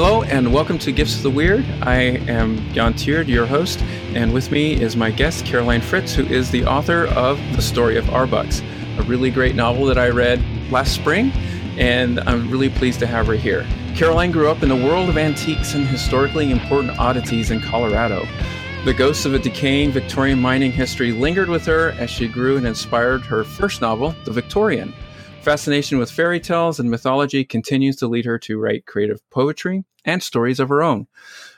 Hello and welcome to Gifts of the Weird. I am Jan Tierd, your host, and with me is my guest, Caroline Fritz, who is the author of The Story of Arbucks, a really great novel that I read last spring, and I'm really pleased to have her here. Caroline grew up in the world of antiques and historically important oddities in Colorado. The ghosts of a decaying Victorian mining history lingered with her as she grew and inspired her first novel, The Victorian fascination with fairy tales and mythology continues to lead her to write creative poetry and stories of her own.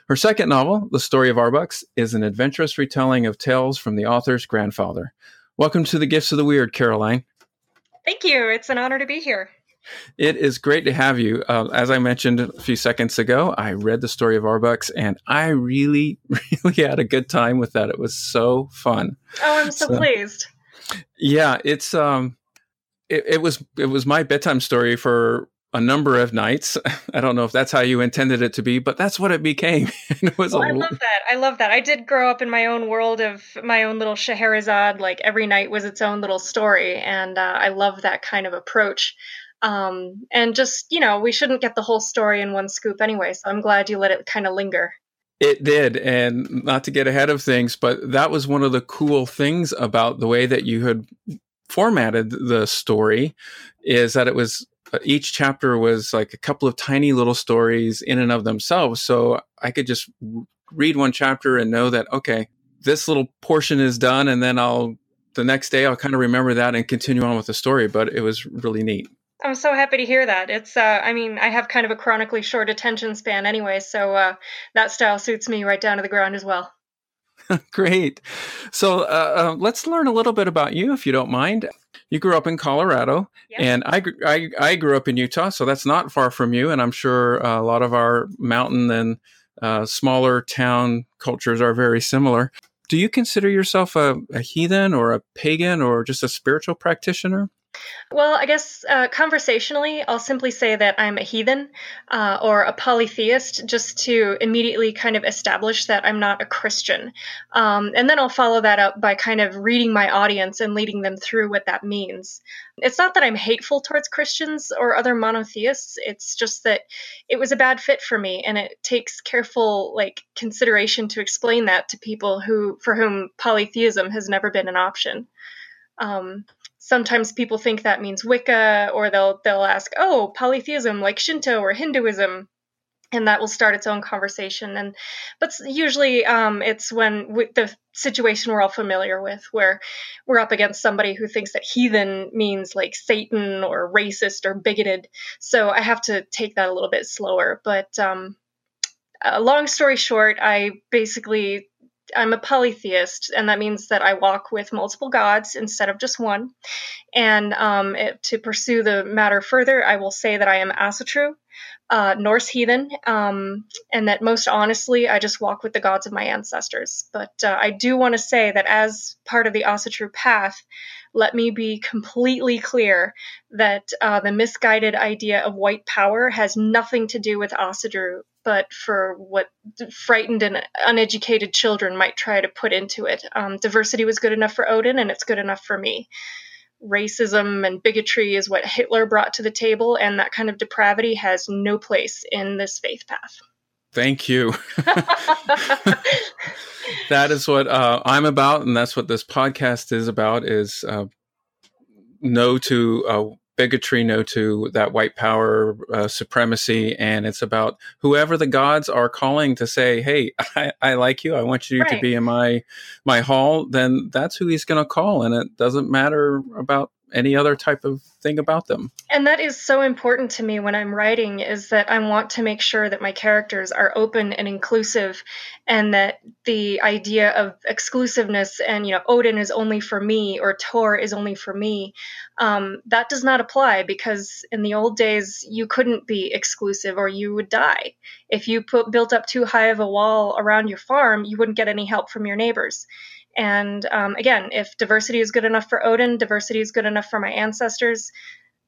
Her second novel, The Story of Arbucks, is an adventurous retelling of tales from the author's grandfather. Welcome to the Gifts of the Weird, Caroline. Thank you. It's an honor to be here. It is great to have you. Uh, as I mentioned a few seconds ago, I read the story of Arbucks and I really, really had a good time with that. It was so fun. Oh, I'm so, so pleased. Yeah, it's um it, it was it was my bedtime story for a number of nights. I don't know if that's how you intended it to be, but that's what it became. it was well, a... I love that. I love that. I did grow up in my own world of my own little Scheherazade. Like every night was its own little story, and uh, I love that kind of approach. Um, and just you know, we shouldn't get the whole story in one scoop anyway. So I'm glad you let it kind of linger. It did, and not to get ahead of things, but that was one of the cool things about the way that you had formatted the story is that it was uh, each chapter was like a couple of tiny little stories in and of themselves. So I could just read one chapter and know that, okay, this little portion is done. And then I'll, the next day, I'll kind of remember that and continue on with the story. But it was really neat. I'm so happy to hear that. It's, uh, I mean, I have kind of a chronically short attention span anyway. So uh, that style suits me right down to the ground as well. Great. So uh, uh, let's learn a little bit about you, if you don't mind. You grew up in Colorado, and I, I, I grew up in Utah, so that's not far from you. And I'm sure uh, a lot of our mountain and uh, smaller town cultures are very similar. Do you consider yourself a, a heathen or a pagan or just a spiritual practitioner? Well, I guess uh, conversationally, I'll simply say that I'm a heathen uh, or a polytheist just to immediately kind of establish that I'm not a Christian. Um, and then I'll follow that up by kind of reading my audience and leading them through what that means. It's not that I'm hateful towards Christians or other monotheists, it's just that it was a bad fit for me. And it takes careful like consideration to explain that to people who for whom polytheism has never been an option. Um, sometimes people think that means Wicca, or they'll they'll ask, "Oh, polytheism, like Shinto or Hinduism," and that will start its own conversation. And but usually, um, it's when the situation we're all familiar with, where we're up against somebody who thinks that heathen means like Satan or racist or bigoted. So I have to take that a little bit slower. But um, uh, long story short, I basically I'm a polytheist, and that means that I walk with multiple gods instead of just one. And um, it, to pursue the matter further, I will say that I am Asatru, uh, Norse heathen, um, and that most honestly, I just walk with the gods of my ancestors. But uh, I do want to say that as part of the Asatru path, let me be completely clear that uh, the misguided idea of white power has nothing to do with Asatru but for what frightened and uneducated children might try to put into it. Um, diversity was good enough for Odin, and it's good enough for me. Racism and bigotry is what Hitler brought to the table, and that kind of depravity has no place in this faith path. Thank you. that is what uh, I'm about, and that's what this podcast is about: is uh, no to uh, bigotry, no to that white power uh, supremacy, and it's about whoever the gods are calling to say, "Hey, I, I like you. I want you right. to be in my my hall." Then that's who he's going to call, and it doesn't matter about any other type of thing about them. And that is so important to me when I'm writing is that I want to make sure that my characters are open and inclusive and that the idea of exclusiveness and you know Odin is only for me or Thor is only for me um, that does not apply because in the old days you couldn't be exclusive or you would die. If you put built up too high of a wall around your farm, you wouldn't get any help from your neighbors. And um, again, if diversity is good enough for Odin, diversity is good enough for my ancestors,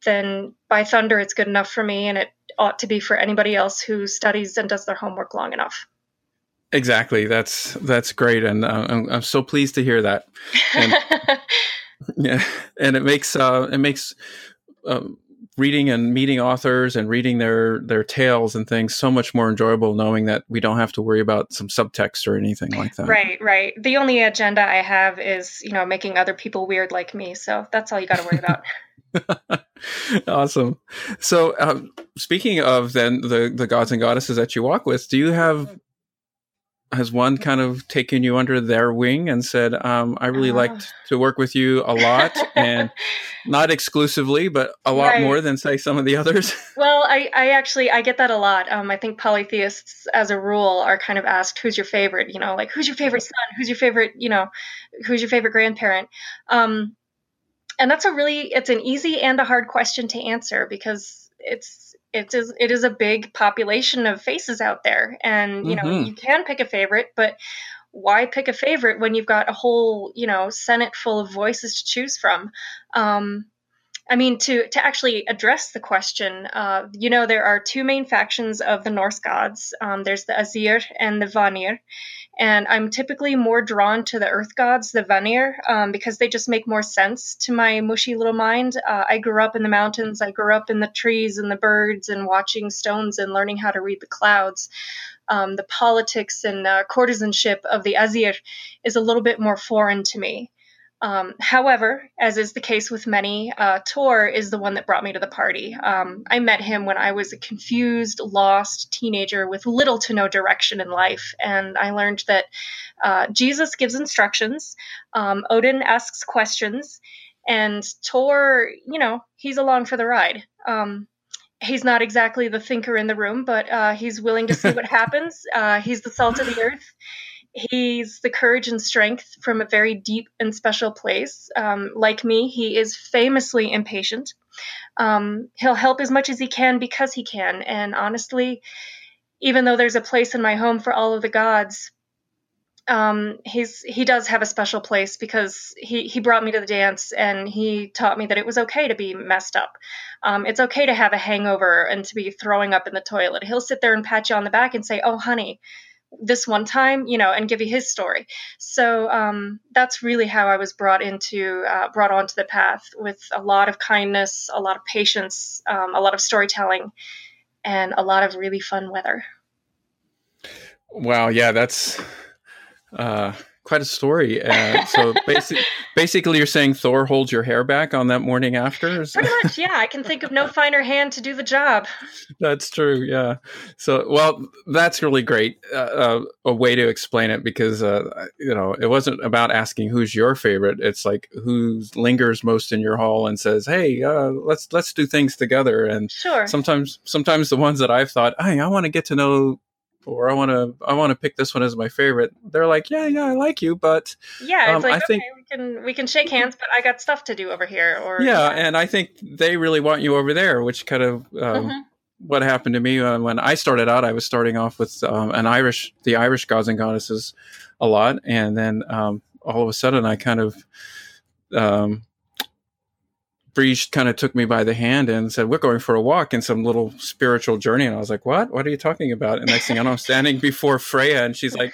then by thunder, it's good enough for me, and it ought to be for anybody else who studies and does their homework long enough. Exactly. That's that's great, and uh, I'm, I'm so pleased to hear that. And, yeah, and it makes uh, it makes um, reading and meeting authors and reading their their tales and things so much more enjoyable knowing that we don't have to worry about some subtext or anything like that. Right, right. The only agenda I have is, you know, making other people weird like me. So that's all you got to worry about. awesome. So, um, speaking of then the the gods and goddesses that you walk with, do you have has one kind of taken you under their wing and said, um, "I really uh, liked to work with you a lot, and not exclusively, but a lot right. more than say some of the others." Well, I, I actually I get that a lot. Um, I think polytheists, as a rule, are kind of asked, "Who's your favorite?" You know, like who's your favorite son? Who's your favorite? You know, who's your favorite grandparent? Um, and that's a really it's an easy and a hard question to answer because it's it is it is a big population of faces out there and you know mm-hmm. you can pick a favorite but why pick a favorite when you've got a whole you know senate full of voices to choose from um, I mean, to to actually address the question, uh, you know, there are two main factions of the Norse gods. Um, there's the Aesir and the Vanir, and I'm typically more drawn to the Earth gods, the Vanir, um, because they just make more sense to my mushy little mind. Uh, I grew up in the mountains. I grew up in the trees and the birds and watching stones and learning how to read the clouds. Um, the politics and uh, courtesanship of the Aesir is a little bit more foreign to me. Um, however, as is the case with many, uh, Thor is the one that brought me to the party. Um, I met him when I was a confused, lost teenager with little to no direction in life, and I learned that uh, Jesus gives instructions, um, Odin asks questions, and Thor, you know, he's along for the ride. Um, he's not exactly the thinker in the room, but uh, he's willing to see what happens. Uh, he's the salt of the earth He's the courage and strength from a very deep and special place. Um, like me, he is famously impatient. Um, he'll help as much as he can because he can. And honestly, even though there's a place in my home for all of the gods, um, he's he does have a special place because he he brought me to the dance and he taught me that it was okay to be messed up. Um, it's okay to have a hangover and to be throwing up in the toilet. He'll sit there and pat you on the back and say, "Oh, honey." This one time, you know, and give you his story. So um, that's really how I was brought into, uh, brought onto the path with a lot of kindness, a lot of patience, um, a lot of storytelling, and a lot of really fun weather. Wow, yeah, that's uh, quite a story. Uh, so basically, basically, you're saying Thor holds your hair back on that morning after? Pretty much, yeah. I can think of no finer hand to do the job. That's true, yeah. So, well, that's really great. Uh, uh, a way to explain it because uh, you know it wasn't about asking who's your favorite. It's like who lingers most in your hall and says, "Hey, uh, let's let's do things together." And sure. sometimes, sometimes the ones that I've thought, "Hey, I want to get to know or I want to I want to pick this one as my favorite. They're like, yeah, yeah, I like you, but yeah, it's um, like I okay, think we can we can shake hands, but I got stuff to do over here. Or yeah, yeah. and I think they really want you over there, which kind of um, mm-hmm. what happened to me uh, when I started out. I was starting off with um, an Irish, the Irish gods and goddesses, a lot, and then um, all of a sudden I kind of Breeze kind of took me by the hand and said, "We're going for a walk in some little spiritual journey." And I was like, "What? What are you talking about?" And next thing I know, I'm standing before Freya, and she's like,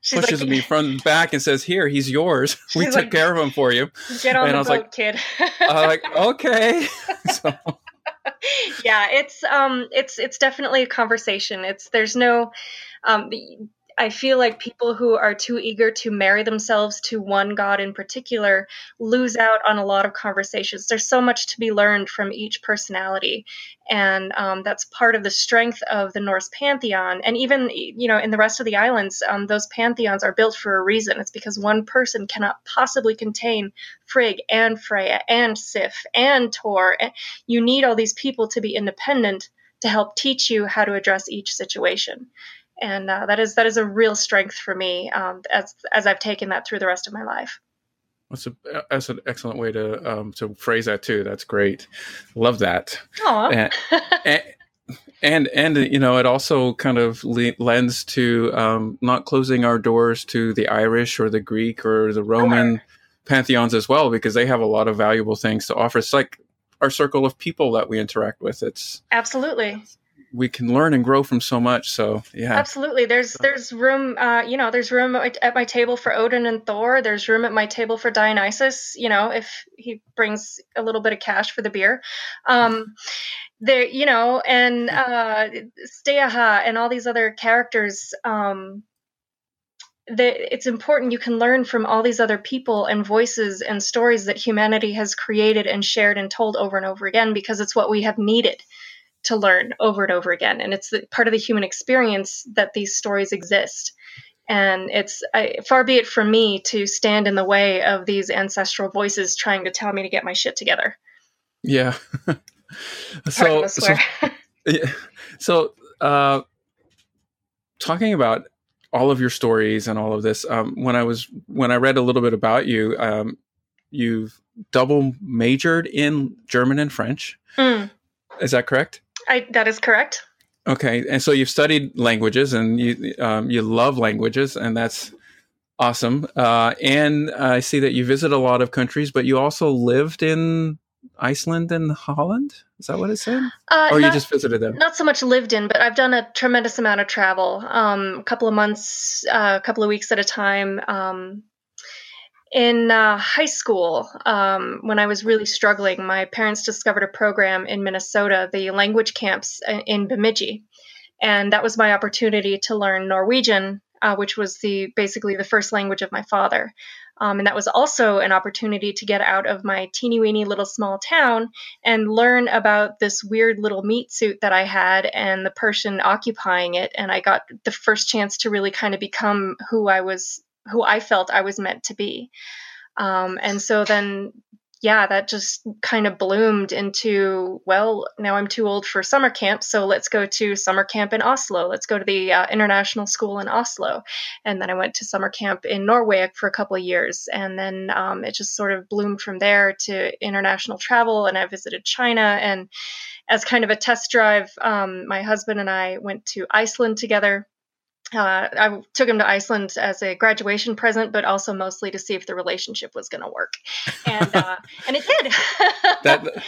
she's pushes like, me from the back and says, "Here, he's yours. We took like, care of him for you." Get on and the I was boat, like, kid. I was like, okay. so. Yeah, it's um, it's it's definitely a conversation. It's there's no um, I feel like people who are too eager to marry themselves to one god in particular lose out on a lot of conversations. There's so much to be learned from each personality, and um, that's part of the strength of the Norse pantheon. And even you know in the rest of the islands, um, those pantheons are built for a reason. It's because one person cannot possibly contain Frigg and Freya and Sif and Thor. You need all these people to be independent to help teach you how to address each situation and uh, that is that is a real strength for me um, as as I've taken that through the rest of my life. That's a that's an excellent way to um, to phrase that too. That's great. Love that. And, and, and, and you know it also kind of le- lends to um, not closing our doors to the Irish or the Greek or the Roman pantheons as well because they have a lot of valuable things to offer. It's like our circle of people that we interact with. It's absolutely we can learn and grow from so much. So yeah, absolutely. There's there's room, uh, you know, there's room at my table for Odin and Thor. There's room at my table for Dionysus. You know, if he brings a little bit of cash for the beer. Um, there, you know, and uh, Steaha and all these other characters. Um, that it's important you can learn from all these other people and voices and stories that humanity has created and shared and told over and over again because it's what we have needed to learn over and over again. And it's the, part of the human experience that these stories exist. And it's I, far be it from me to stand in the way of these ancestral voices trying to tell me to get my shit together. Yeah. so, so, yeah. so, uh, talking about all of your stories and all of this, um, when I was when I read a little bit about you, um, you've double majored in German and French. Mm. Is that correct? I, that is correct. Okay, and so you've studied languages, and you um, you love languages, and that's awesome. Uh, and I see that you visit a lot of countries, but you also lived in Iceland and Holland. Is that what it said? Uh, or not, you just visited them? Not so much lived in, but I've done a tremendous amount of travel. Um, a couple of months, uh, a couple of weeks at a time. Um, in uh, high school, um, when I was really struggling, my parents discovered a program in Minnesota, the language camps uh, in Bemidji, and that was my opportunity to learn Norwegian, uh, which was the basically the first language of my father. Um, and that was also an opportunity to get out of my teeny weeny little small town and learn about this weird little meat suit that I had and the person occupying it. And I got the first chance to really kind of become who I was who I felt I was meant to be. Um, and so then, yeah, that just kind of bloomed into, well, now I'm too old for summer camp, so let's go to summer camp in Oslo. Let's go to the uh, international school in Oslo. And then I went to summer camp in Norway for a couple of years. And then um, it just sort of bloomed from there to international travel. And I visited China. And as kind of a test drive, um, my husband and I went to Iceland together uh, I took him to Iceland as a graduation present, but also mostly to see if the relationship was going to work, and uh, and it did. that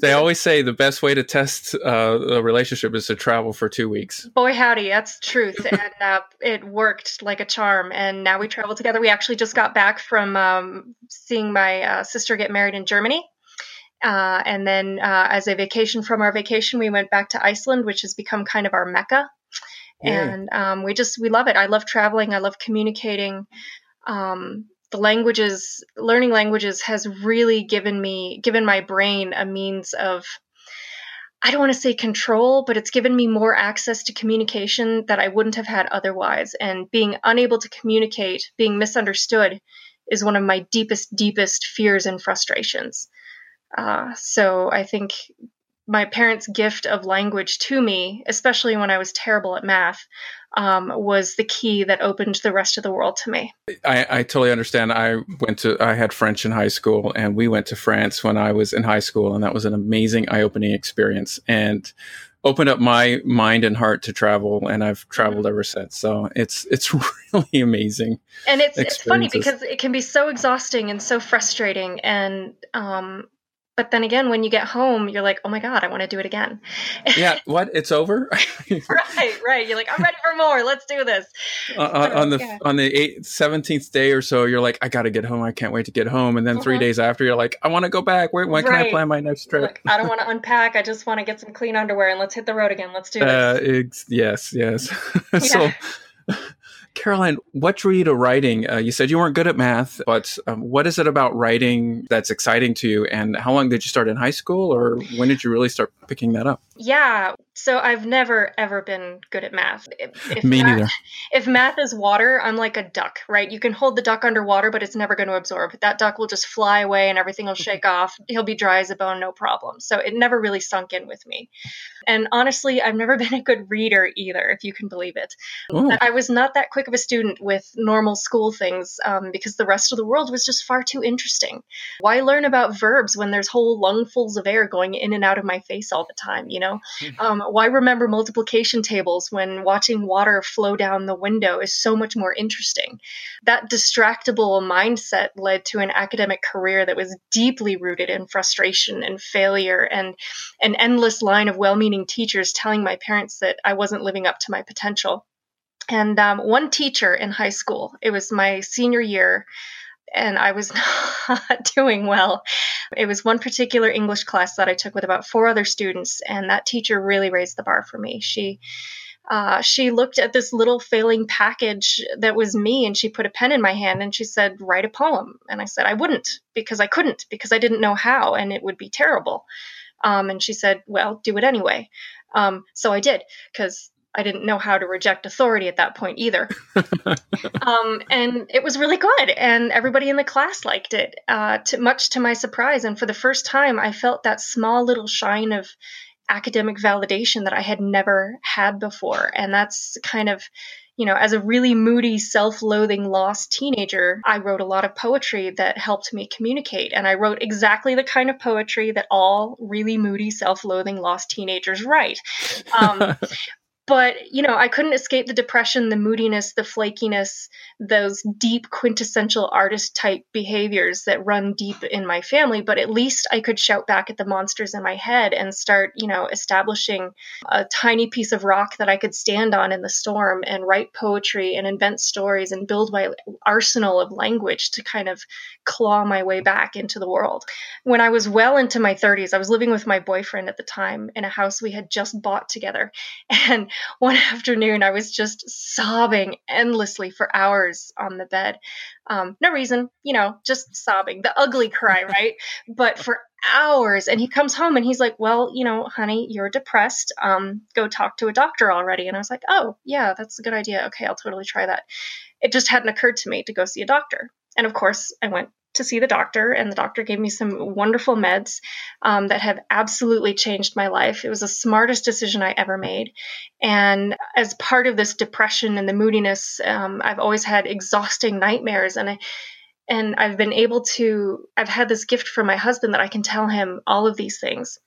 they always say the best way to test uh, a relationship is to travel for two weeks. Boy, howdy, that's truth, and uh, it worked like a charm. And now we travel together. We actually just got back from um, seeing my uh, sister get married in Germany. Uh, and then, as a vacation from our vacation, we went back to Iceland, which has become kind of our mecca and um, we just we love it. I love traveling. I love communicating. Um, the languages, learning languages, has really given me given my brain a means of I don't want to say control, but it's given me more access to communication that I wouldn't have had otherwise. And being unable to communicate, being misunderstood, is one of my deepest, deepest fears and frustrations. Uh, so I think my parents' gift of language to me, especially when I was terrible at math, um, was the key that opened the rest of the world to me. I, I, totally understand. I went to, I had French in high school, and we went to France when I was in high school, and that was an amazing, eye opening experience. And opened up my mind and heart to travel and I've traveled ever since. So it's it's really amazing. And it's it's funny because it can be so exhausting and so frustrating and um but then again, when you get home, you're like, oh my God, I want to do it again. yeah, what? It's over? right, right. You're like, I'm ready for more. Let's do this. Uh, so, on the yeah. on the eight, 17th day or so, you're like, I got to get home. I can't wait to get home. And then uh-huh. three days after, you're like, I want to go back. Where, when right. can I plan my next trip? Like, I don't want to unpack. I just want to get some clean underwear and let's hit the road again. Let's do this. Uh, yes, yes. so Caroline, what drew you to writing? Uh, you said you weren't good at math, but um, what is it about writing that's exciting to you? And how long did you start in high school, or when did you really start picking that up? Yeah, so I've never ever been good at math. If, if Me math, neither. If math is water, I'm like a duck, right? You can hold the duck underwater, but it's never going to absorb. That duck will just fly away, and everything will shake off. He'll be dry as a bone, no problem. So it never really sunk in with me. And honestly, I've never been a good reader either, if you can believe it. Ooh. I was not that quick of a student with normal school things um, because the rest of the world was just far too interesting. Why learn about verbs when there's whole lungfuls of air going in and out of my face all all the time, you know? Hmm. Um, why remember multiplication tables when watching water flow down the window is so much more interesting? That distractible mindset led to an academic career that was deeply rooted in frustration and failure and an endless line of well meaning teachers telling my parents that I wasn't living up to my potential. And um, one teacher in high school, it was my senior year, and I was not doing well. It was one particular English class that I took with about four other students, and that teacher really raised the bar for me. She uh, she looked at this little failing package that was me and she put a pen in my hand and she said, Write a poem. And I said, I wouldn't because I couldn't, because I didn't know how and it would be terrible. Um, and she said, Well, do it anyway. Um, so I did because I didn't know how to reject authority at that point either. um, and it was really good, and everybody in the class liked it, uh, to, much to my surprise. And for the first time, I felt that small little shine of academic validation that I had never had before. And that's kind of you know, as a really moody, self loathing, lost teenager, I wrote a lot of poetry that helped me communicate. And I wrote exactly the kind of poetry that all really moody, self loathing, lost teenagers write. Um, but you know i couldn't escape the depression the moodiness the flakiness those deep quintessential artist type behaviors that run deep in my family but at least i could shout back at the monsters in my head and start you know establishing a tiny piece of rock that i could stand on in the storm and write poetry and invent stories and build my arsenal of language to kind of claw my way back into the world. When i was well into my 30s i was living with my boyfriend at the time in a house we had just bought together and one afternoon I was just sobbing endlessly for hours on the bed. Um, no reason, you know, just sobbing, the ugly cry, right? but for hours. And he comes home and he's like, Well, you know, honey, you're depressed. Um, go talk to a doctor already. And I was like, Oh, yeah, that's a good idea. Okay, I'll totally try that. It just hadn't occurred to me to go see a doctor. And of course, I went to see the doctor, and the doctor gave me some wonderful meds um, that have absolutely changed my life. It was the smartest decision I ever made. And as part of this depression and the moodiness, um, I've always had exhausting nightmares, and I and I've been able to. I've had this gift from my husband that I can tell him all of these things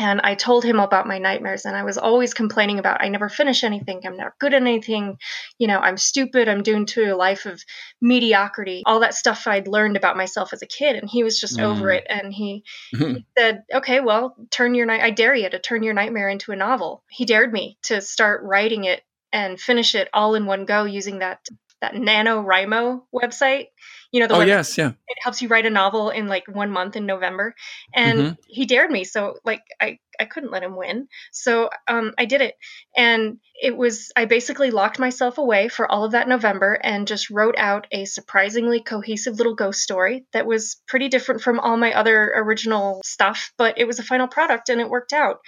and I told him about my nightmares and I was always complaining about I never finish anything, I'm not good at anything, you know, I'm stupid, I'm doomed to a life of mediocrity. All that stuff I'd learned about myself as a kid and he was just mm. over it and he, he said, "Okay, well, turn your night I dare you to turn your nightmare into a novel." He dared me to start writing it and finish it all in one go using that that NaNoWriMo website you know the oh yes yeah it helps you write a novel in like one month in november and mm-hmm. he dared me so like i i couldn't let him win so um i did it and it was i basically locked myself away for all of that november and just wrote out a surprisingly cohesive little ghost story that was pretty different from all my other original stuff but it was a final product and it worked out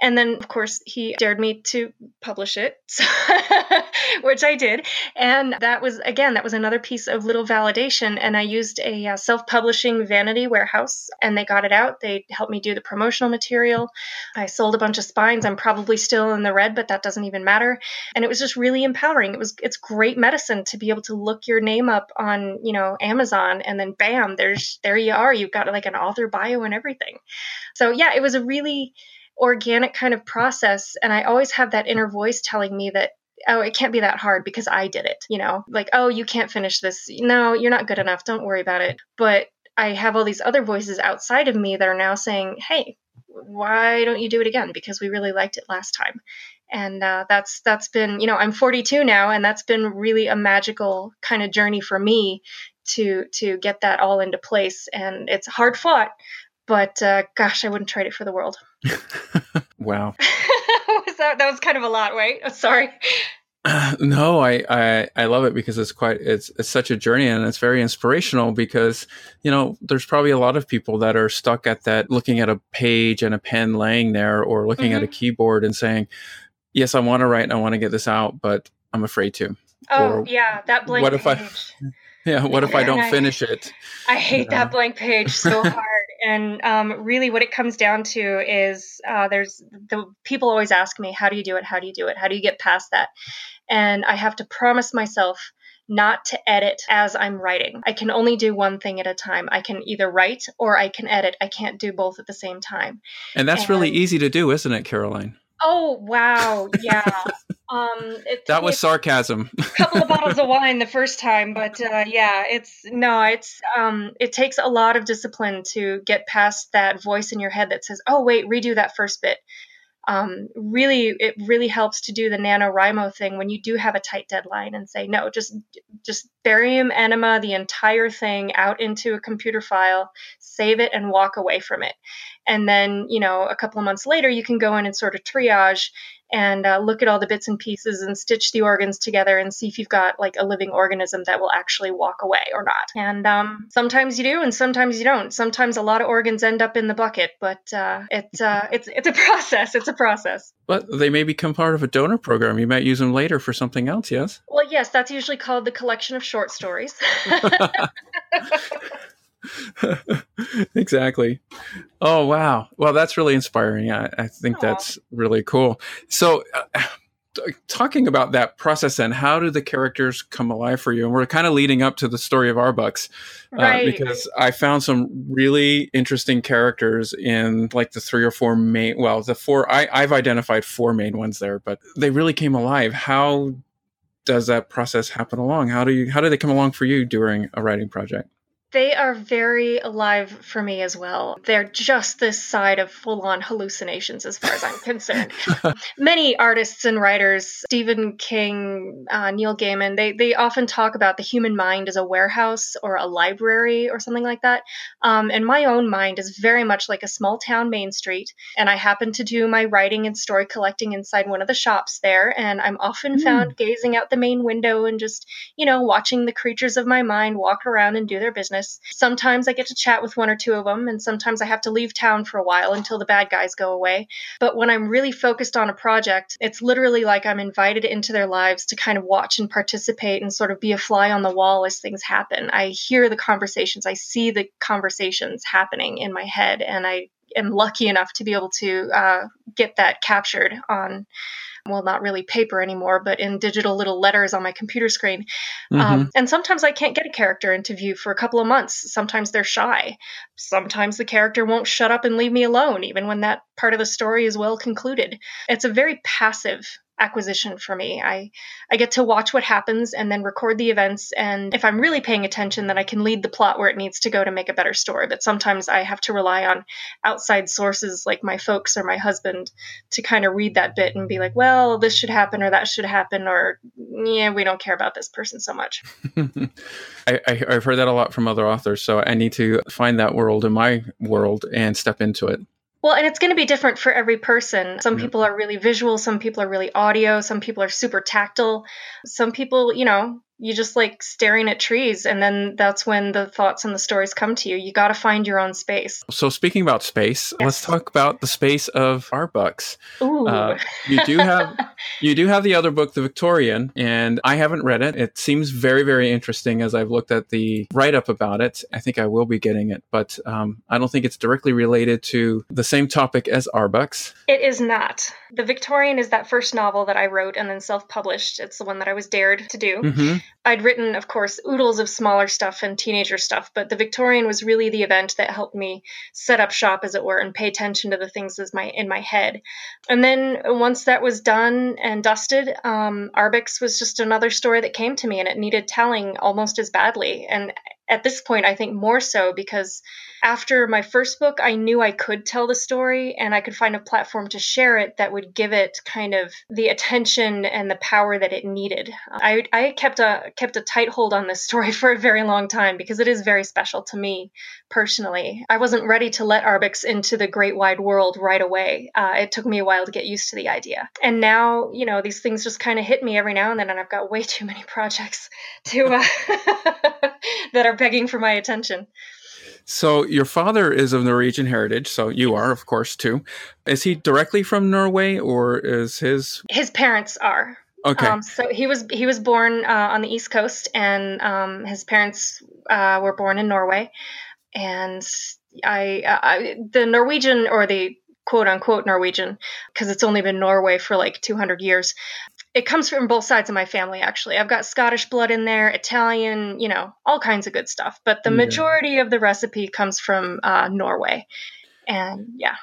and then, of course, he dared me to publish it, which I did. And that was, again, that was another piece of little validation. And I used a uh, self publishing vanity warehouse and they got it out. They helped me do the promotional material. I sold a bunch of spines. I'm probably still in the red, but that doesn't even matter. And it was just really empowering. It was, it's great medicine to be able to look your name up on, you know, Amazon and then bam, there's, there you are. You've got like an author bio and everything. So yeah, it was a really, organic kind of process. And I always have that inner voice telling me that, oh, it can't be that hard because I did it, you know, like, oh, you can't finish this. No, you're not good enough. Don't worry about it. But I have all these other voices outside of me that are now saying, hey, why don't you do it again? Because we really liked it last time. And uh, that's that's been, you know, I'm 42 now, and that's been really a magical kind of journey for me to to get that all into place. And it's hard fought, but uh, gosh, I wouldn't trade it for the world. wow. was that, that was kind of a lot, right? Sorry. No, I, I I love it because it's quite it's it's such a journey and it's very inspirational because you know there's probably a lot of people that are stuck at that looking at a page and a pen laying there or looking mm-hmm. at a mm-hmm. keyboard and saying, "Yes, I want to write and I want to get this out, but I'm afraid to." Oh or, yeah, that blank what page. if I yeah what if i don't I, finish it i hate that blank page so hard and um, really what it comes down to is uh, there's the people always ask me how do you do it how do you do it how do you get past that and i have to promise myself not to edit as I'm writing. I can only do one thing at a time. I can either write or I can edit. I can't do both at the same time. And that's and, really easy to do, isn't it, Caroline? Oh wow, yeah. Um, that was sarcasm. a couple of bottles of wine the first time, but uh, yeah, it's no, it's um, it takes a lot of discipline to get past that voice in your head that says, "Oh wait, redo that first bit." Um, really, it really helps to do the NaNoWriMo thing when you do have a tight deadline and say, no, just just barium enema the entire thing out into a computer file, save it, and walk away from it. And then, you know, a couple of months later, you can go in and sort of triage and uh, look at all the bits and pieces and stitch the organs together and see if you've got like a living organism that will actually walk away or not. And um, sometimes you do, and sometimes you don't. Sometimes a lot of organs end up in the bucket, but uh, it's uh, it's it's a process. It's a process. But they may become part of a donor program. You might use them later for something else. Yes. Well, yes, that's usually called the collection of short stories. exactly. Oh wow. Well, that's really inspiring. I, I think Aww. that's really cool. So. Uh, talking about that process then how do the characters come alive for you and we're kind of leading up to the story of arbucks uh, right. because i found some really interesting characters in like the three or four main well the four I, i've identified four main ones there but they really came alive how does that process happen along how do you how do they come along for you during a writing project they are very alive for me as well. They're just this side of full on hallucinations as far as I'm concerned. Many artists and writers, Stephen King, uh, Neil Gaiman, they, they often talk about the human mind as a warehouse or a library or something like that. Um, and my own mind is very much like a small town main street. And I happen to do my writing and story collecting inside one of the shops there. And I'm often mm. found gazing out the main window and just, you know, watching the creatures of my mind walk around and do their business Sometimes I get to chat with one or two of them, and sometimes I have to leave town for a while until the bad guys go away. But when I'm really focused on a project, it's literally like I'm invited into their lives to kind of watch and participate and sort of be a fly on the wall as things happen. I hear the conversations, I see the conversations happening in my head, and I am lucky enough to be able to uh, get that captured on well, not really paper anymore, but in digital little letters on my computer screen. Mm-hmm. Um, and sometimes I can't get a character into view for a couple of months. Sometimes they're shy. Sometimes the character won't shut up and leave me alone, even when that part of the story is well concluded. It's a very passive acquisition for me. I I get to watch what happens and then record the events and if I'm really paying attention then I can lead the plot where it needs to go to make a better story. But sometimes I have to rely on outside sources like my folks or my husband to kind of read that bit and be like, "Well, this should happen or that should happen or yeah, we don't care about this person so much." I, I I've heard that a lot from other authors, so I need to find that world in my world and step into it. Well, and it's going to be different for every person. Some people are really visual, some people are really audio, some people are super tactile. Some people, you know, you just like staring at trees and then that's when the thoughts and the stories come to you. You got to find your own space. So speaking about space yes. let's talk about the space of arbucks Ooh. Uh, you do have you do have the other book the victorian and i haven't read it. It seems very very interesting as i've looked at the write-up about it. I think i will be getting it but um, i don't think it's directly related to the same topic as arbucks it is not. The victorian is that first novel that i wrote and then self-published. It's the one that i was dared to do. Mm-hmm. I'd written, of course, oodles of smaller stuff and teenager stuff, but the Victorian was really the event that helped me set up shop, as it were, and pay attention to the things as my in my head. And then once that was done and dusted, um, was just another story that came to me, and it needed telling almost as badly. And at this point, I think more so because after my first book, I knew I could tell the story and I could find a platform to share it that would give it kind of the attention and the power that it needed. I, I kept a kept a tight hold on this story for a very long time because it is very special to me personally. I wasn't ready to let Arbucks into the great wide world right away. Uh, it took me a while to get used to the idea, and now you know these things just kind of hit me every now and then, and I've got way too many projects to uh, that are begging for my attention. So your father is of Norwegian heritage, so you are, of course, too. Is he directly from Norway, or is his his parents are? Okay. Um, so he was he was born uh, on the East Coast, and um, his parents uh, were born in Norway. And I, I, the Norwegian or the quote unquote Norwegian because it's only been Norway for like 200 years. It comes from both sides of my family, actually. I've got Scottish blood in there, Italian, you know, all kinds of good stuff. But the yeah. majority of the recipe comes from uh, Norway. And yeah.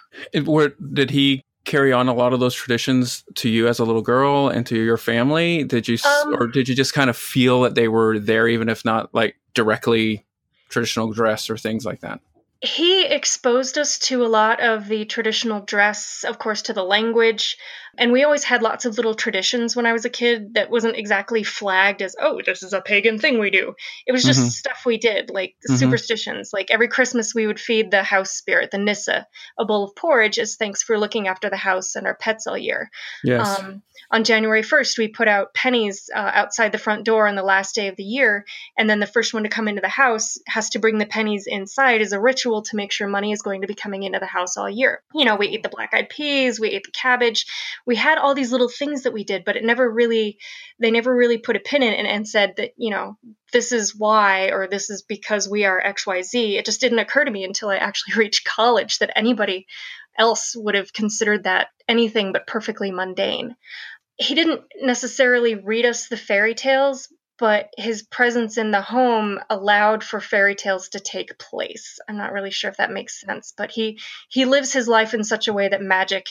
where, did he carry on a lot of those traditions to you as a little girl and to your family? Did you, um, or did you just kind of feel that they were there, even if not like directly traditional dress or things like that? he exposed us to a lot of the traditional dress, of course, to the language. And we always had lots of little traditions when I was a kid that wasn't exactly flagged as, oh, this is a pagan thing we do. It was just mm-hmm. stuff we did, like mm-hmm. superstitions. Like every Christmas, we would feed the house spirit, the Nissa, a bowl of porridge as thanks for looking after the house and our pets all year. Yes. Um, on January 1st, we put out pennies uh, outside the front door on the last day of the year. And then the first one to come into the house has to bring the pennies inside as a ritual to make sure money is going to be coming into the house all year. You know, we ate the black eyed peas, we ate the cabbage. We had all these little things that we did, but it never really, they never really put a pin in and, and said that, you know, this is why or this is because we are XYZ. It just didn't occur to me until I actually reached college that anybody else would have considered that anything but perfectly mundane he didn't necessarily read us the fairy tales, but his presence in the home allowed for fairy tales to take place. I'm not really sure if that makes sense, but he he lives his life in such a way that magic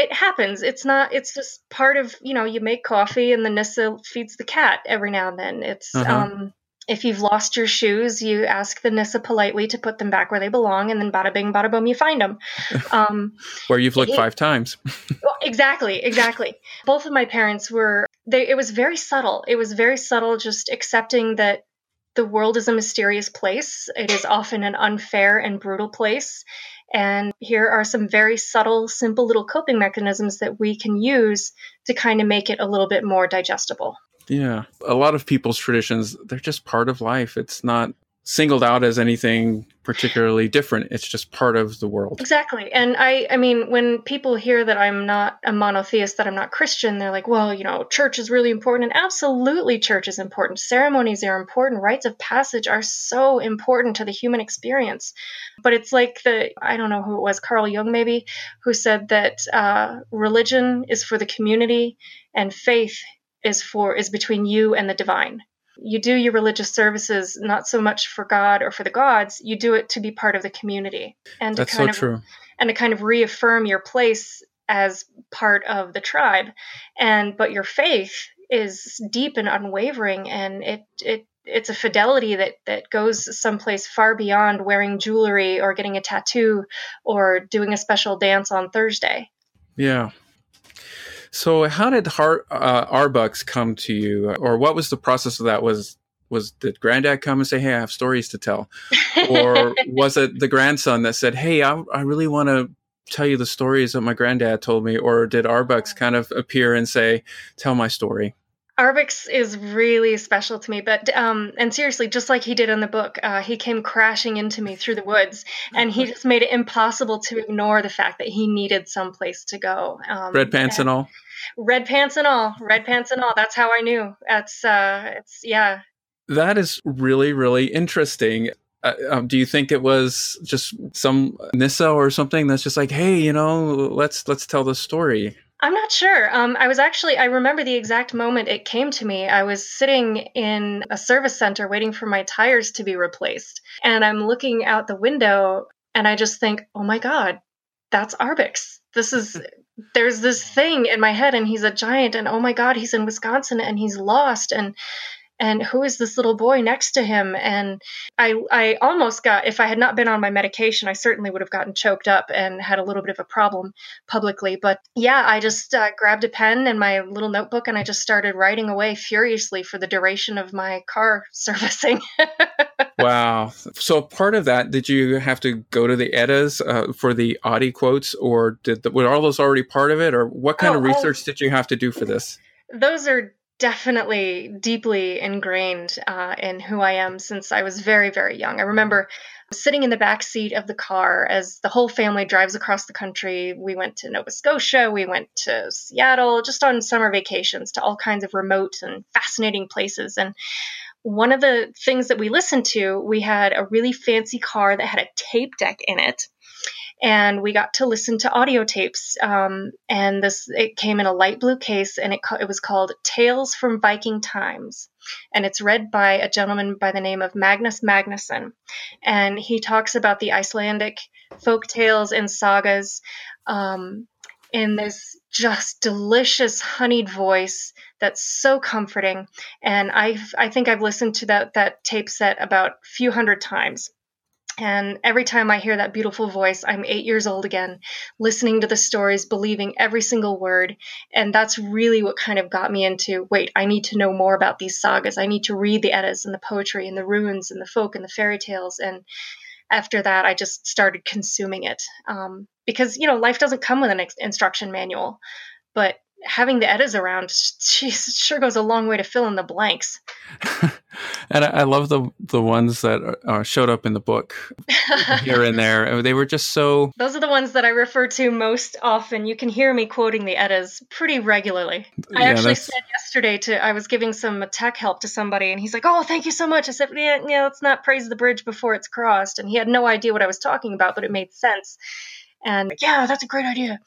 it happens. It's not it's just part of, you know, you make coffee and the Nissa feeds the cat every now and then. It's uh-huh. um if you've lost your shoes, you ask the Nissa politely to put them back where they belong, and then bada bing, bada boom, you find them. Um, where you've looked it, five times. exactly, exactly. Both of my parents were. They. It was very subtle. It was very subtle, just accepting that the world is a mysterious place. It is often an unfair and brutal place. And here are some very subtle, simple little coping mechanisms that we can use to kind of make it a little bit more digestible. Yeah. A lot of people's traditions, they're just part of life. It's not singled out as anything particularly different. It's just part of the world. Exactly. And I I mean when people hear that I'm not a monotheist, that I'm not Christian, they're like, "Well, you know, church is really important." And absolutely church is important. Ceremonies are important. Rites of passage are so important to the human experience. But it's like the I don't know who it was, Carl Jung maybe, who said that uh, religion is for the community and faith is for is between you and the divine. You do your religious services not so much for God or for the gods, you do it to be part of the community and That's to kind so of true. and to kind of reaffirm your place as part of the tribe. And but your faith is deep and unwavering and it it it's a fidelity that that goes someplace far beyond wearing jewelry or getting a tattoo or doing a special dance on Thursday. Yeah, so, how did Har- uh, Arbucks come to you, or what was the process of that? Was was did Granddad come and say, "Hey, I have stories to tell," or was it the grandson that said, "Hey, I, I really want to tell you the stories that my granddad told me," or did Arbucks kind of appear and say, "Tell my story"? Arbucks is really special to me, but um, and seriously, just like he did in the book, uh, he came crashing into me through the woods, and he just made it impossible to ignore the fact that he needed some place to go. Um, red pants and, and, all. Red pants and all. Red pants and all. That's how I knew. That's uh, it's yeah. That is really really interesting. Uh, um, do you think it was just some Nissa or something that's just like, hey, you know, let's let's tell the story? I'm not sure. Um, I was actually, I remember the exact moment it came to me. I was sitting in a service center waiting for my tires to be replaced. And I'm looking out the window and I just think, oh my God, that's Arbucks. This is, there's this thing in my head and he's a giant and oh my God, he's in Wisconsin and he's lost. And and who is this little boy next to him? And i i almost got if i had not been on my medication i certainly would have gotten choked up and had a little bit of a problem publicly. But yeah i just uh, grabbed a pen and my little notebook and i just started writing away furiously for the duration of my car servicing. Wow. So part of that did you have to go to the eddas uh, for the audi quotes or did the, were all those already part of it or what kind oh, of research oh, did you have to do for this? Those are definitely deeply ingrained uh, in who I am since I was very, very young. I remember sitting in the back seat of the car as the whole family drives across the country. We went to Nova Scotia, we went to Seattle, just on summer vacations to all kinds of remote and fascinating places. And one of the things that we listened to, we had a really fancy car that had a tape deck in it and we got to listen to audio tapes. Um, and this it came in a light blue case, and it it was called Tales from Viking Times, and it's read by a gentleman by the name of Magnus Magnusson, and he talks about the Icelandic folk tales and sagas. Um, in this just delicious honeyed voice that's so comforting and i i think i've listened to that that tape set about a few hundred times and every time I hear that beautiful voice, I'm eight years old again, listening to the stories, believing every single word. And that's really what kind of got me into wait, I need to know more about these sagas. I need to read the Eddas and the poetry and the runes and the folk and the fairy tales. And after that, I just started consuming it. Um, because, you know, life doesn't come with an instruction manual, but having the Eddas around, geez, sure goes a long way to fill in the blanks. and I, I, love the the ones that uh, showed up in the book here and there. They were just so. Those are the ones that I refer to most often. You can hear me quoting the Eddas pretty regularly. I yeah, actually that's... said yesterday to I was giving some tech help to somebody, and he's like, "Oh, thank you so much." I said, "Yeah, yeah, let's not praise the bridge before it's crossed." And he had no idea what I was talking about, but it made sense and yeah that's a great idea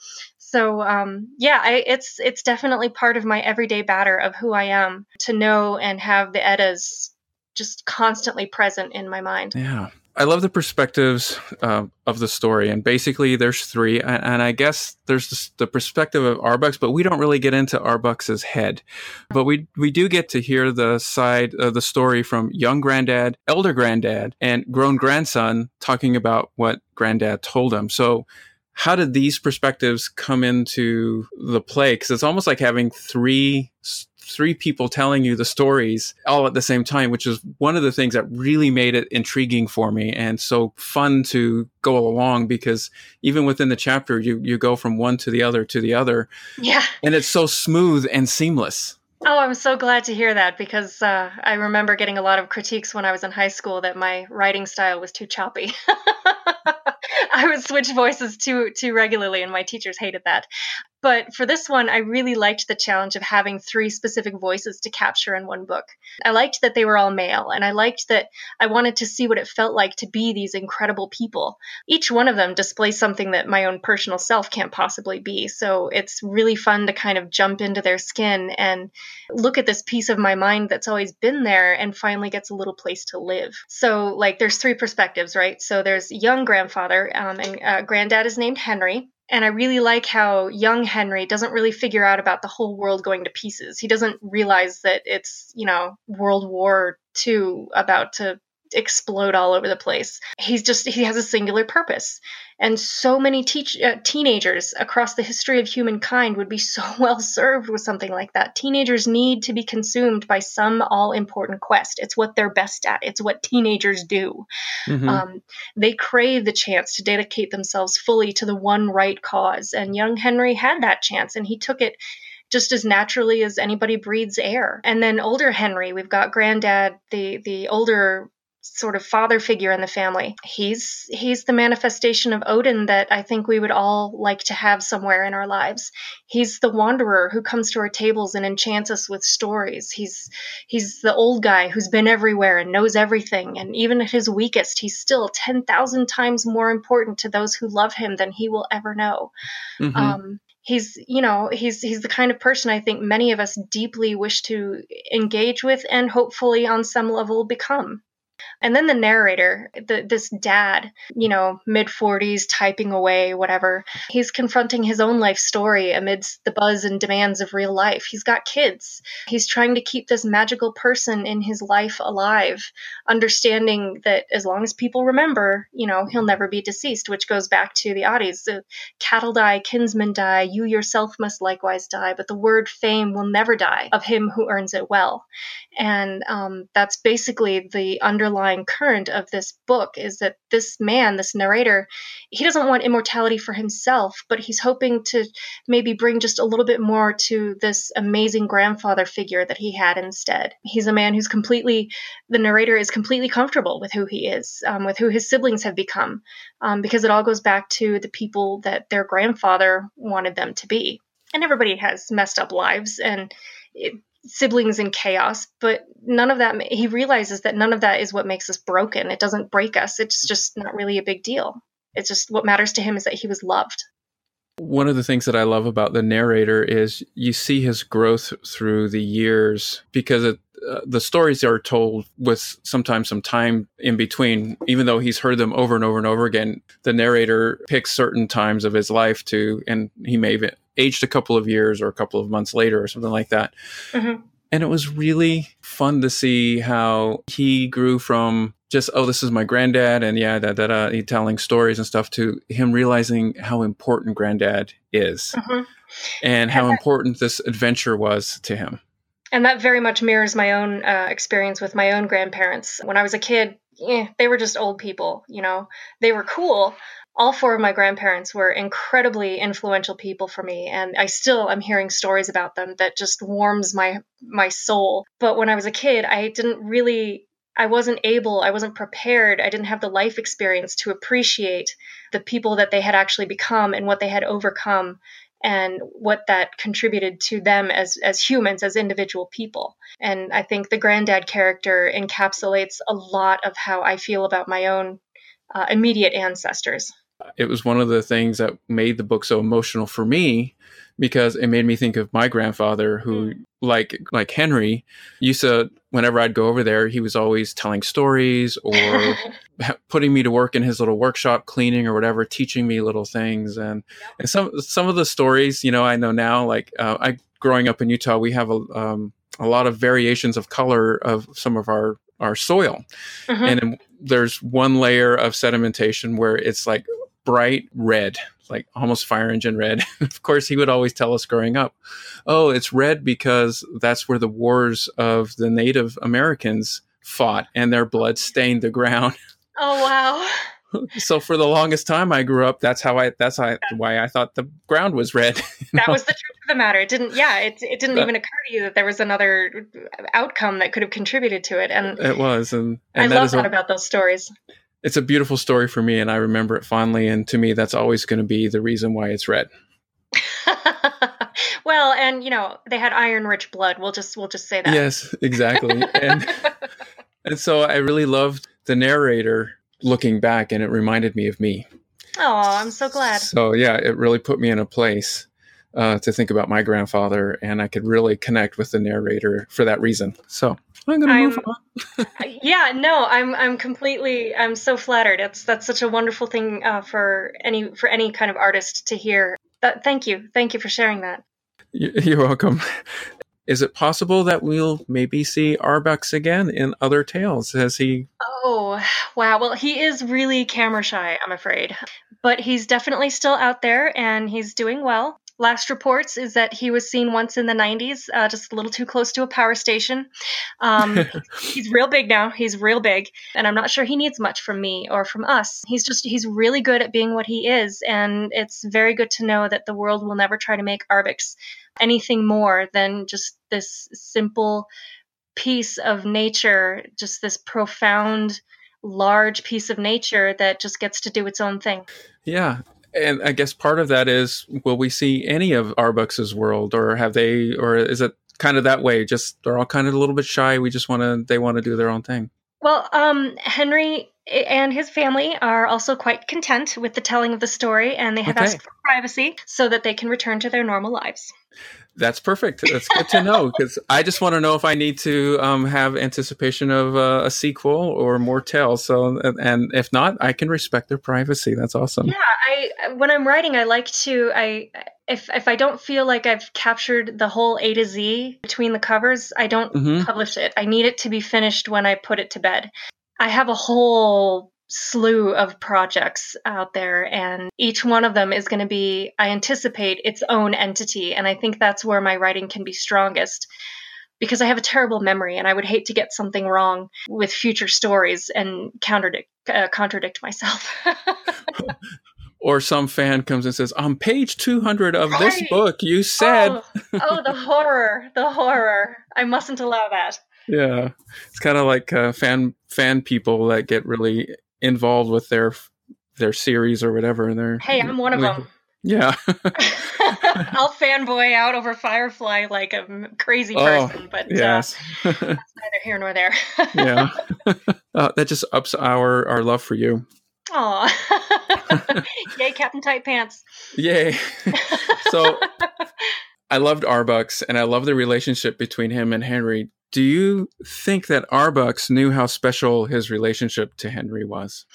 so um, yeah, I, it's it's definitely part of my everyday batter of who I am to know and have the Eddas just constantly present in my mind. Yeah. I love the perspectives uh, of the story, and basically, there's three, and, and I guess there's this, the perspective of Arbucks, but we don't really get into Arbucks's head, but we we do get to hear the side of the story from young granddad, elder granddad, and grown grandson talking about what granddad told him. So how did these perspectives come into the play? Because it's almost like having three three people telling you the stories all at the same time, which is one of the things that really made it intriguing for me and so fun to go along because even within the chapter, you you go from one to the other to the other. Yeah, and it's so smooth and seamless. Oh, I'm so glad to hear that because uh, I remember getting a lot of critiques when I was in high school that my writing style was too choppy. I would switch voices too too regularly, and my teachers hated that. But for this one, I really liked the challenge of having three specific voices to capture in one book. I liked that they were all male, and I liked that I wanted to see what it felt like to be these incredible people. Each one of them displays something that my own personal self can't possibly be. So it's really fun to kind of jump into their skin and look at this piece of my mind that's always been there and finally gets a little place to live. So, like, there's three perspectives, right? So there's young grandfather, um, and uh, granddad is named Henry. And I really like how young Henry doesn't really figure out about the whole world going to pieces. He doesn't realize that it's, you know, World War II about to explode all over the place. He's just he has a singular purpose. And so many teach, uh, teenagers across the history of humankind would be so well served with something like that. Teenagers need to be consumed by some all important quest. It's what they're best at. It's what teenagers do. Mm-hmm. Um, they crave the chance to dedicate themselves fully to the one right cause. And young Henry had that chance, and he took it just as naturally as anybody breathes air. And then older Henry, we've got granddad, the the older sort of father figure in the family. He's he's the manifestation of Odin that I think we would all like to have somewhere in our lives. He's the wanderer who comes to our tables and enchants us with stories. He's he's the old guy who's been everywhere and knows everything and even at his weakest he's still 10,000 times more important to those who love him than he will ever know. Mm-hmm. Um, he's you know he's he's the kind of person i think many of us deeply wish to engage with and hopefully on some level become and then the narrator, the, this dad, you know, mid 40s, typing away, whatever, he's confronting his own life story amidst the buzz and demands of real life. He's got kids. He's trying to keep this magical person in his life alive, understanding that as long as people remember, you know, he'll never be deceased, which goes back to the Eddas. The cattle die, kinsmen die, you yourself must likewise die, but the word fame will never die of him who earns it well. And um, that's basically the underlying current of this book is that this man, this narrator, he doesn't want immortality for himself, but he's hoping to maybe bring just a little bit more to this amazing grandfather figure that he had instead. He's a man who's completely, the narrator is completely comfortable with who he is, um, with who his siblings have become, um, because it all goes back to the people that their grandfather wanted them to be. And everybody has messed up lives, and it, siblings in chaos, but none of that, he realizes that none of that is what makes us broken. It doesn't break us, it's just not really a big deal. it's just what matters to him is that he was loved. One of the things that I love about the narrator is you see his growth through the years because it, uh, the stories are told with sometimes some time in between. Even though he's heard them over and over and over again, the narrator picks certain times of his life to, and he may aged a couple of years or a couple of months later or something like that. Mm-hmm. And it was really fun to see how he grew from just, oh, this is my granddad, and yeah, da da da, he telling stories and stuff, to him realizing how important granddad is mm-hmm. and how important this adventure was to him. And that very much mirrors my own uh, experience with my own grandparents. When I was a kid, eh, they were just old people, you know, they were cool, all four of my grandparents were incredibly influential people for me and i still am hearing stories about them that just warms my my soul. But when i was a kid i didn't really i wasn't able i wasn't prepared i didn't have the life experience to appreciate the people that they had actually become and what they had overcome and what that contributed to them as as humans as individual people. And i think the granddad character encapsulates a lot of how i feel about my own uh, immediate ancestors it was one of the things that made the book so emotional for me because it made me think of my grandfather who mm. like like Henry used to whenever I'd go over there he was always telling stories or putting me to work in his little workshop cleaning or whatever teaching me little things and and some some of the stories you know I know now like uh, I growing up in Utah we have a um, a lot of variations of color of some of our our soil mm-hmm. and there's one layer of sedimentation where it's like bright red, like almost fire engine red. of course, he would always tell us growing up, oh, it's red because that's where the wars of the Native Americans fought and their blood stained the ground. Oh, wow. So for the longest time I grew up, that's how I that's how, why I thought the ground was red. that was the truth of the matter. It didn't yeah, it it didn't even occur to you that there was another outcome that could have contributed to it. And it was and, and I love that a, about those stories it's a beautiful story for me and I remember it fondly and to me that's always going to be the reason why it's red. well, and you know, they had iron rich blood. We'll just we'll just say that. Yes, exactly. and and so I really loved the narrator looking back and it reminded me of me. Oh, I'm so glad. So yeah, it really put me in a place uh, to think about my grandfather, and I could really connect with the narrator for that reason. So I'm going to move on. yeah, no, I'm I'm completely I'm so flattered. It's that's such a wonderful thing uh, for any for any kind of artist to hear. That, thank you, thank you for sharing that. You're welcome. Is it possible that we'll maybe see Arbucks again in other tales? Has he? Oh, wow. Well, he is really camera shy, I'm afraid. But he's definitely still out there and he's doing well. Last reports is that he was seen once in the 90s, uh, just a little too close to a power station. Um, he's real big now. He's real big. And I'm not sure he needs much from me or from us. He's just, he's really good at being what he is. And it's very good to know that the world will never try to make Arbucks anything more than just this simple piece of nature, just this profound, large piece of nature that just gets to do its own thing. Yeah, and I guess part of that is, will we see any of Arbucks's world, or have they, or is it kind of that way? Just they're all kind of a little bit shy. We just want to, they want to do their own thing. Well, um, Henry and his family are also quite content with the telling of the story, and they have okay. asked for privacy so that they can return to their normal lives. That's perfect. That's good to know because I just want to know if I need to um, have anticipation of uh, a sequel or more tales. So, and if not, I can respect their privacy. That's awesome. Yeah, I when I'm writing, I like to I if if I don't feel like I've captured the whole A to Z between the covers, I don't mm-hmm. publish it. I need it to be finished when I put it to bed. I have a whole slew of projects out there and each one of them is going to be i anticipate its own entity and i think that's where my writing can be strongest because i have a terrible memory and i would hate to get something wrong with future stories and contradict uh, contradict myself. Or some fan comes and says on page 200 of right. this book you said. Oh, oh the horror the horror. I mustn't allow that. Yeah. It's kind of like uh, fan fan people that get really involved with their their series or whatever. And they're hey, I'm one of them. Yeah. I'll fanboy out over Firefly like a crazy oh, person, oh, but yes. Uh, that's neither here nor there. yeah. Uh, that just ups our, our love for you. Aw. Yay, Captain Tight Pants. Yay. so I loved Arbucks and I love the relationship between him and Henry. Do you think that Arbucks knew how special his relationship to Henry was?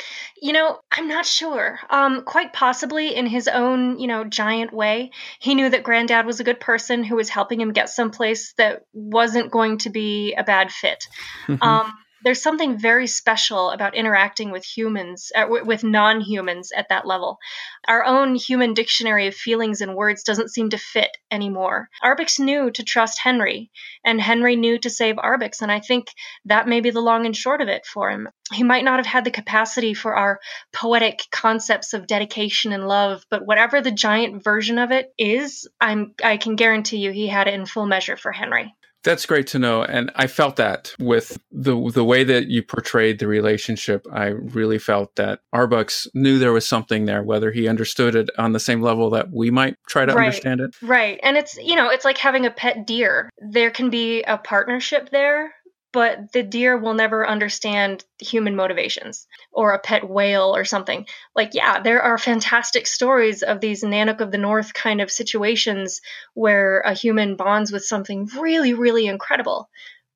You know, I'm not sure. Um, quite possibly in his own, you know, giant way. He knew that Granddad was a good person who was helping him get someplace that wasn't going to be a bad fit. Mm-hmm. Um, there's something very special about interacting with humans, uh, with non humans at that level. Our own human dictionary of feelings and words doesn't seem to fit anymore. Arbucks knew to trust Henry, and Henry knew to save Arbucks, and I think that may be the long and short of it for him. He might not have had the capacity for our poetic concepts of dedication and love, but whatever the giant version of it is, I'm I can guarantee you he had it in full measure for Henry. That's great to know, and I felt that with the the way that you portrayed the relationship. I really felt that Arbucks knew there was something there, whether he understood it on the same level that we might try to right. understand it. Right, and it's you know it's like having a pet deer. There can be a partnership there, but the deer will never understand human motivations or a pet whale or something. Like, yeah, there are fantastic stories of these Nanook of the North kind of situations where a human bonds with something really, really incredible.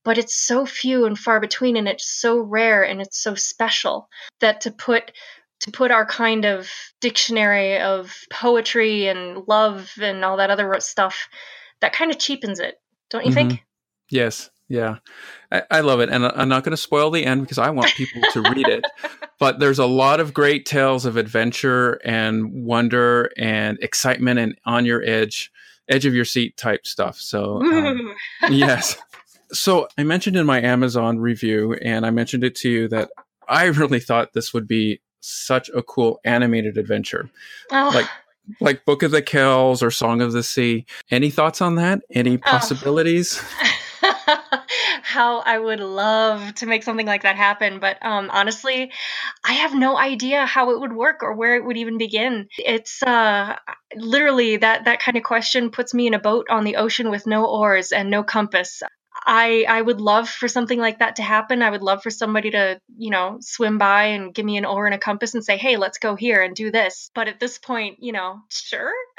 But it's so few and far between, and it's so rare and it's so special that to put to put our kind of dictionary of poetry and love and all that other stuff, that kind of cheapens it, don't you mm-hmm. think? Yes, yeah, I, I, love it, and I'm not going to spoil the end because I want people to read it. But there's a lot of great tales of adventure and wonder and excitement and on your edge, edge of your seat type stuff. So, um, yes. So I mentioned in my Amazon review, and I mentioned it to you that I really thought this would be such a cool animated adventure, oh. like like Book of the Kells or Song of the Sea. Any thoughts on that? Any oh. possibilities? Oh. how I would love to make something like that happen. But um, honestly, I have no idea how it would work or where it would even begin. It's uh, literally that that kind of question puts me in a boat on the ocean with no oars and no compass. I I would love for something like that to happen. I would love for somebody to, you know, swim by and give me an oar and a compass and say, "Hey, let's go here and do this." But at this point, you know, sure.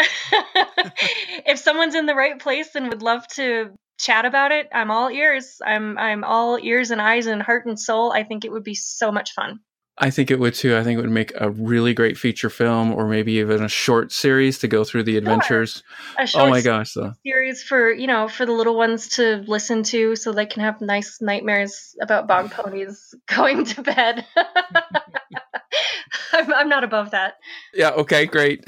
if someone's in the right place and would love to chat about it, I'm all ears. I'm I'm all ears and eyes and heart and soul. I think it would be so much fun. I think it would too. I think it would make a really great feature film or maybe even a short series to go through the adventures. Sure. oh my gosh, though. Series for, you know, for the little ones to listen to so they can have nice nightmares about bog ponies going to bed. I'm, I'm not above that. Yeah, okay, great.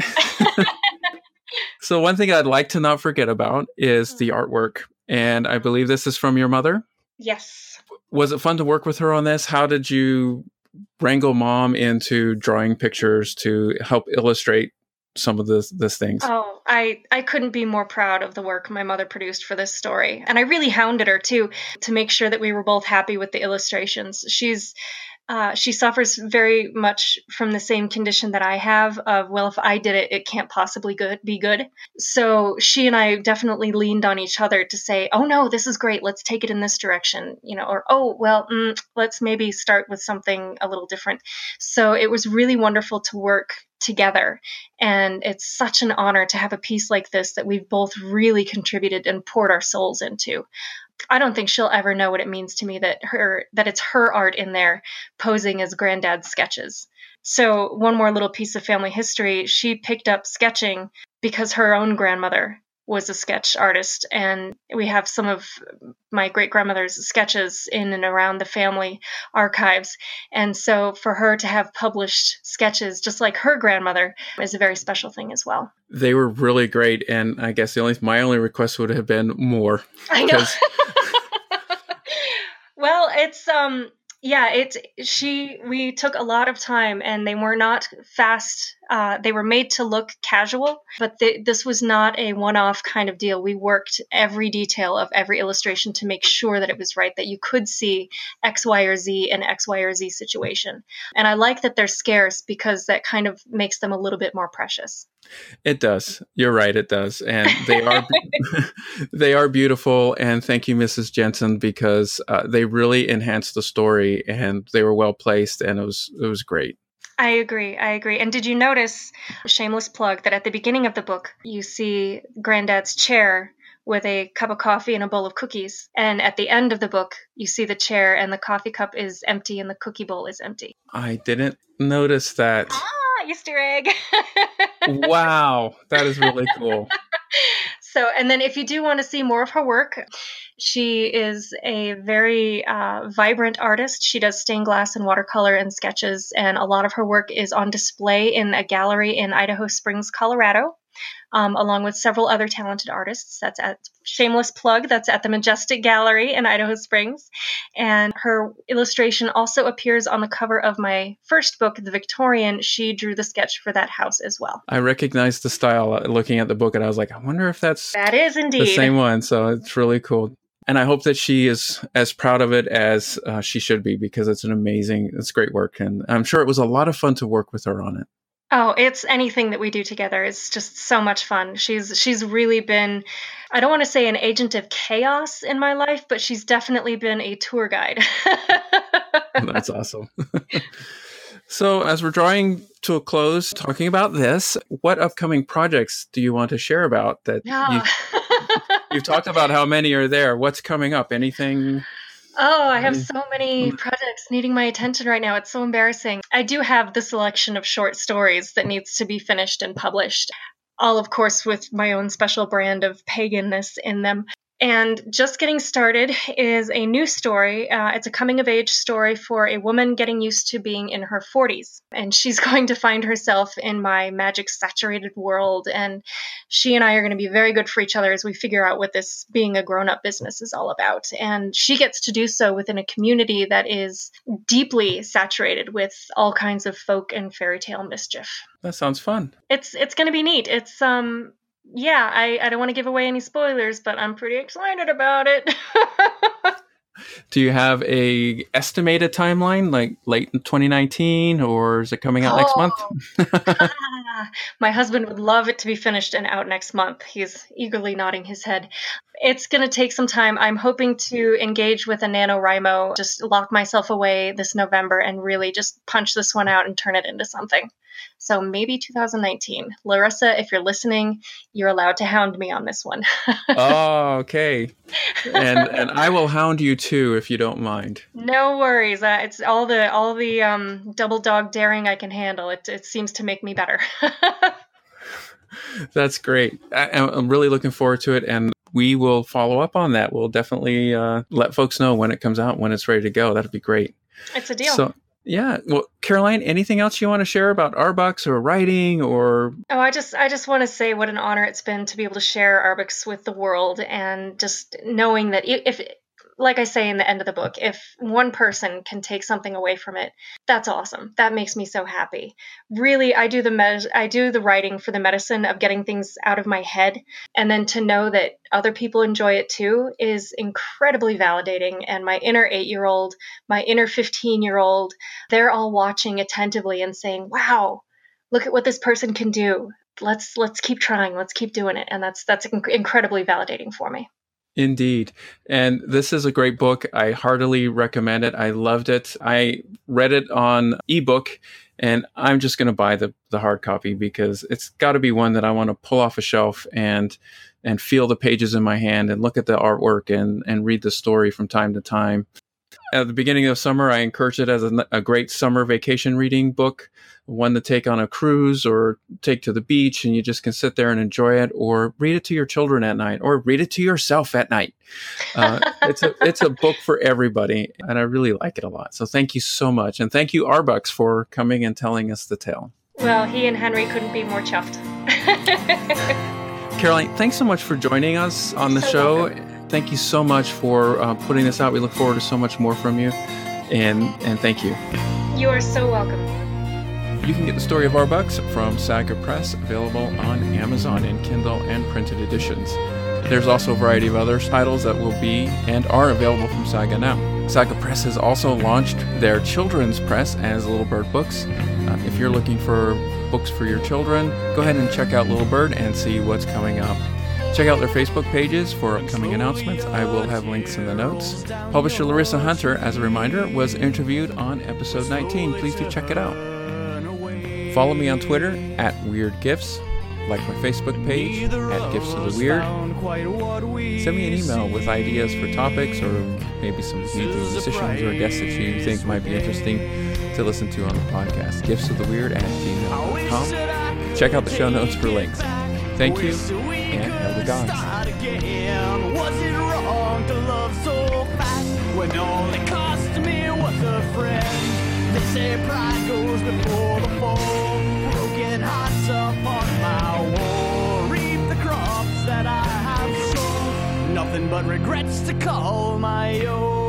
so one thing I'd like to not forget about is hmm. the artwork and I believe this is from your mother. Yes. Was it fun to work with her on this? How did you wrangle mom into drawing pictures to help illustrate some of this this things. Oh, I I couldn't be more proud of the work my mother produced for this story. And I really hounded her too to make sure that we were both happy with the illustrations. She's uh, she suffers very much from the same condition that I have of, well, if I did it, it can't possibly good, be good. So she and I definitely leaned on each other to say, oh no, this is great. Let's take it in this direction, you know, or, oh, well, mm, let's maybe start with something a little different. So it was really wonderful to work together. And it's such an honor to have a piece like this that we've both really contributed and poured our souls into. I don't think she'll ever know what it means to me that her that it's her art in there posing as granddad's sketches. So one more little piece of family history, she picked up sketching because her own grandmother was a sketch artist and we have some of my great grandmother's sketches in and around the family archives. And so for her to have published sketches just like her grandmother is a very special thing as well. They were really great and i guess the only my only request would have been more. I know. Well it's um yeah it's she we took a lot of time and they were not fast uh, they were made to look casual but this was not a one-off kind of deal we worked every detail of every illustration to make sure that it was right that you could see x y or z in x y or z situation and i like that they're scarce because that kind of makes them a little bit more precious it does. You're right. It does, and they are they are beautiful. And thank you, Mrs. Jensen, because uh, they really enhanced the story, and they were well placed, and it was it was great. I agree. I agree. And did you notice, shameless plug, that at the beginning of the book, you see Granddad's chair with a cup of coffee and a bowl of cookies. And at the end of the book, you see the chair and the coffee cup is empty and the cookie bowl is empty. I didn't notice that. Ah, Easter egg. wow, that is really cool. So, and then if you do want to see more of her work, she is a very uh, vibrant artist. She does stained glass and watercolor and sketches, and a lot of her work is on display in a gallery in Idaho Springs, Colorado um, along with several other talented artists. That's at shameless plug. That's at the Majestic Gallery in Idaho Springs, and her illustration also appears on the cover of my first book, The Victorian. She drew the sketch for that house as well. I recognized the style uh, looking at the book, and I was like, I wonder if that's that is indeed the same one. So it's really cool and I hope that she is as proud of it as uh, she should be because it's an amazing, it's great work, and I'm sure it was a lot of fun to work with her on it. Oh, it's anything that we do together is just so much fun. She's she's really been I don't want to say an agent of chaos in my life, but she's definitely been a tour guide. That's awesome. so, as we're drawing to a close talking about this, what upcoming projects do you want to share about that yeah. you, you've talked about how many are there? What's coming up? Anything Oh, I have so many mm. projects needing my attention right now. It's so embarrassing. I do have the selection of short stories that needs to be finished and published. All, of course, with my own special brand of paganness in them. And Just Getting Started is a new story. Uh, it's a coming of age story for a woman getting used to being in her 40s. And she's going to find herself in my magic saturated world. And she and I are going to be very good for each other as we figure out what this being a grown up business is all about. And she gets to do so within a community that is deeply saturated with all kinds of folk and fairy tale mischief. That sounds fun. It's it's going to be neat. It's um yeah, I, I don't want to give away any spoilers, but I'm pretty excited about it. Do you have a estimated timeline, like late in 2019, or is it coming out oh, next month? Ah, my husband would love it to be finished and out next month. He's eagerly nodding his head. It's going to take some time. I'm hoping to engage with a NaNoWriMo, just lock myself away this November and really just punch this one out and turn it into something. So maybe 2019. Larissa, if you're listening, you're allowed to hound me on this one. oh, okay. And and I will hound you too if you don't mind. No worries. Uh, it's all the all the um, double dog daring I can handle. It it seems to make me better. That's great. I, am really looking forward to it, and we will follow up on that. We'll definitely uh, let folks know when it comes out, when it's ready to go. That'd be great. It's a deal. So, yeah. Well, Caroline, anything else you want to share about Arbucks or writing or Oh, I just I just want to say what an honor it's been to be able to share Arbucks with the world and just knowing that if like I say in the end of the book, if one person can take something away from it, that's awesome. That makes me so happy. Really, I do the med- I do the writing for the medicine of getting things out of my head, and then to know that other people enjoy it too is incredibly validating. And my inner eight year old, my inner 15 year old, they're all watching attentively and saying, "Wow, look at what this person can do." Let's let's keep trying. Let's keep doing it, and that's that's inc- incredibly validating for me. Indeed. And this is a great book. I heartily recommend it. I loved it. I read it on ebook and I'm just going to buy the, the hard copy because it's got to be one that I want to pull off a shelf and and feel the pages in my hand and look at the artwork and and read the story from time to time at the beginning of summer, I encourage it as a, a, great summer vacation reading book, one to take on a cruise or take to the beach, and you just can sit there and enjoy it, or read it to your children at night, or read it to yourself at night. Uh, it's a it's a book for everybody, and I really like it a lot. So thank you so much, and thank you Arbucks for coming and telling us the tale. Well, he and Henry couldn't be more chuffed. Caroline, thanks so much for joining us on the so show. Welcome thank you so much for uh, putting this out. We look forward to so much more from you, and and thank you. You are so welcome. You can get the story of Arbucks from Saga Press, available on Amazon in Kindle and printed editions. There's also a variety of other titles that will be and are available from Saga now. Saga Press has also launched their children's press as Little Bird Books. Uh, if you're looking for books for your children, go ahead and check out Little Bird and see what's coming up. Check out their Facebook pages for upcoming announcements. I will have links in the notes. Publisher Larissa Hunter, as a reminder, was interviewed on episode 19. Please do check it out. Follow me on Twitter at Weird Gifts. Like my Facebook page at Gifts of the Weird. Send me an email with ideas for topics or maybe some musicians or guests that you think might be interesting to listen to on the podcast. Gifts of the Weird at gmail.com. Check out the show notes for links. Thank you, and have the gods. Was it wrong to love so fast when all it cost me was a friend? They say pride goes before the fall. Broken hearts upon my wall. Reap the crops that I have sown. Nothing but regrets to call my own.